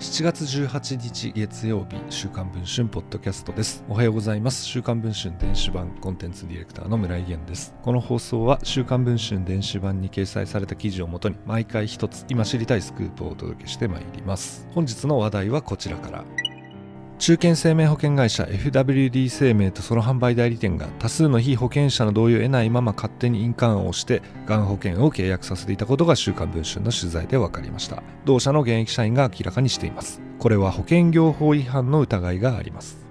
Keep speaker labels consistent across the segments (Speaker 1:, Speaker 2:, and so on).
Speaker 1: 7月18日月曜日週刊文春ポッドキャストです。おはようございます。週刊文春電子版コンテンツディレクターの村井源です。この放送は週刊文春電子版に掲載された記事をもとに毎回一つ今知りたいスクープをお届けしてまいります。本日の話題はこちらから。中堅生命保険会社 FWD 生命とその販売代理店が多数の非保険者の同意を得ないまま勝手に印鑑を押してがん保険を契約させていたことが週刊文春の取材で分かりました。同社の現役社員が明らかにしています。これは保険業法違反の疑いがあります。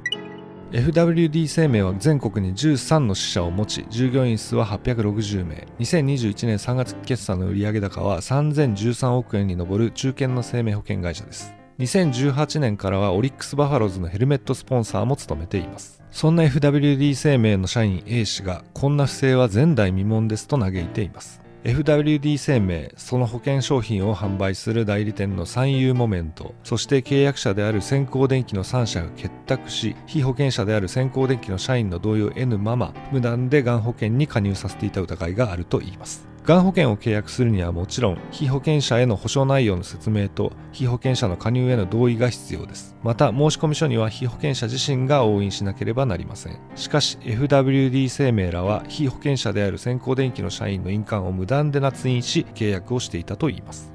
Speaker 1: FWD 生命は全国に13の支社を持ち従業員数は860名。2021年3月決算の売上高は3013億円に上る中堅の生命保険会社です。2018年からはオリックス・バファローズのヘルメットスポンサーも務めています。そんな FWD 生命の社員 A 氏がこんな不正は前代未聞ですと嘆いています。FWD 生命その保険商品を販売する代理店の三遊モメントそして契約者である先行電機の3社が結託し非保険者である先行電機の社員の同意を得ぬまま無断でがん保険に加入させていた疑いがあるといいます。がん保険を契約するにはもちろん被保険者への保証内容の説明と被保険者の加入への同意が必要です。また申込書には被保険者自身が押印しなければなりません。しかし FWD 生命らは被保険者である先行電機の社員の印鑑を無断で捺印し契約をしていたといいます。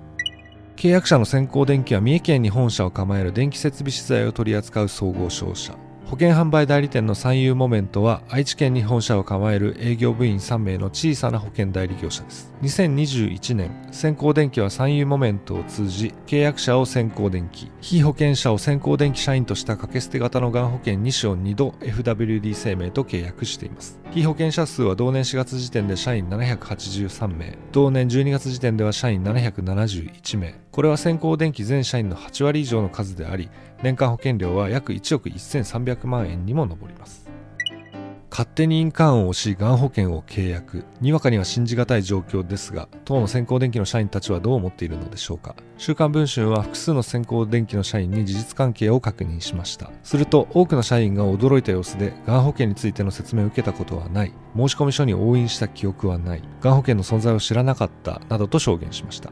Speaker 1: 契約者の先行電機は三重県に本社を構える電気設備資材を取り扱う総合商社。保険販売代理店の三遊モメントは愛知県に本社を構える営業部員3名の小さな保険代理業者です。2021年先行電機は三遊モメントを通じ契約者を先行電機非保険者を先行電機社員とした掛け捨て型のがん保険2種を2度 FWD 生命と契約しています。非保険者数は同年4月時点で社員783名。同年12月時点では社員771名。これは先行電機全社員の8割以上の数であり年間保険料は約1億1300万円にも上ります勝手に印鑑を押し、がん保険を契約。にわかには信じがたい状況ですが、当の先行電機の社員たちはどう思っているのでしょうか。週刊文春は複数の先行電機の社員に事実関係を確認しました。すると、多くの社員が驚いた様子で、がん保険についての説明を受けたことはない。申込書に押印した記憶はない。がん保険の存在を知らなかった。などと証言しました。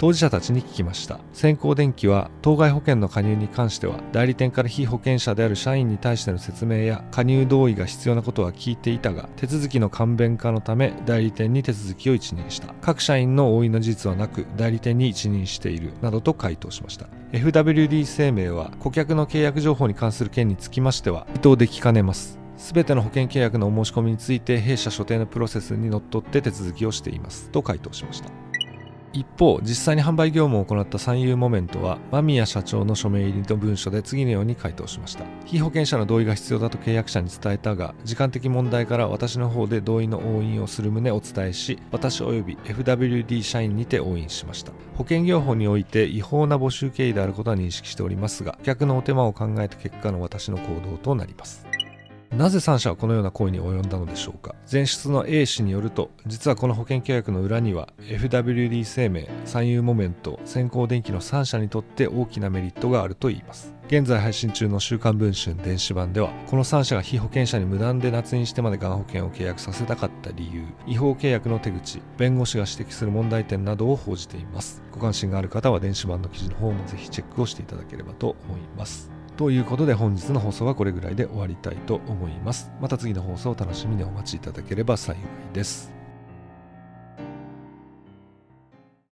Speaker 1: 当事者たちに聞きました。先行電機は当該保険の加入に関しては代理店から非保険者である社員に対しての説明や加入同意が必要なことは聞いていたが手続きの簡便化のため代理店に手続きを一任した。各社員の合意の事実はなく代理店に一任している。などと回答しました。FWD 生命は顧客の契約情報に関する件につきましては意図できかねます。すべての保険契約のお申し込みについて弊社所定のプロセスにのっとって手続きをしています。と回答しました。一方、実際に販売業務を行った三遊モメントは、間宮社長の署名入りの文書で次のように回答しました。被保険者の同意が必要だと契約者に伝えたが、時間的問題から私の方で同意の押印をする旨お伝えし、私及び FWD 社員にて押印しました。保険業法において違法な募集経緯であることは認識しておりますが、客のお手間を考えた結果の私の行動となります。なぜ3社はこのような行為に及んだのでしょうか？前出の A 氏によると実はこの保険契約の裏には FWD 生命三遊モメント先行電機の3社にとって大きなメリットがあるといいます。現在配信中の週刊文春電子版ではこの3社が被保険者に無断で捺印してまでがん保険を契約させたかった理由違法契約の手口弁護士が指摘する問題点などを報じています。ご関心がある方は電子版の記事の方もぜひチェックをしていただければと思います。ということで本日の放送はこれぐらいで終わりたいと思います。また次の放送を楽しみにお待ちいただければ幸いです。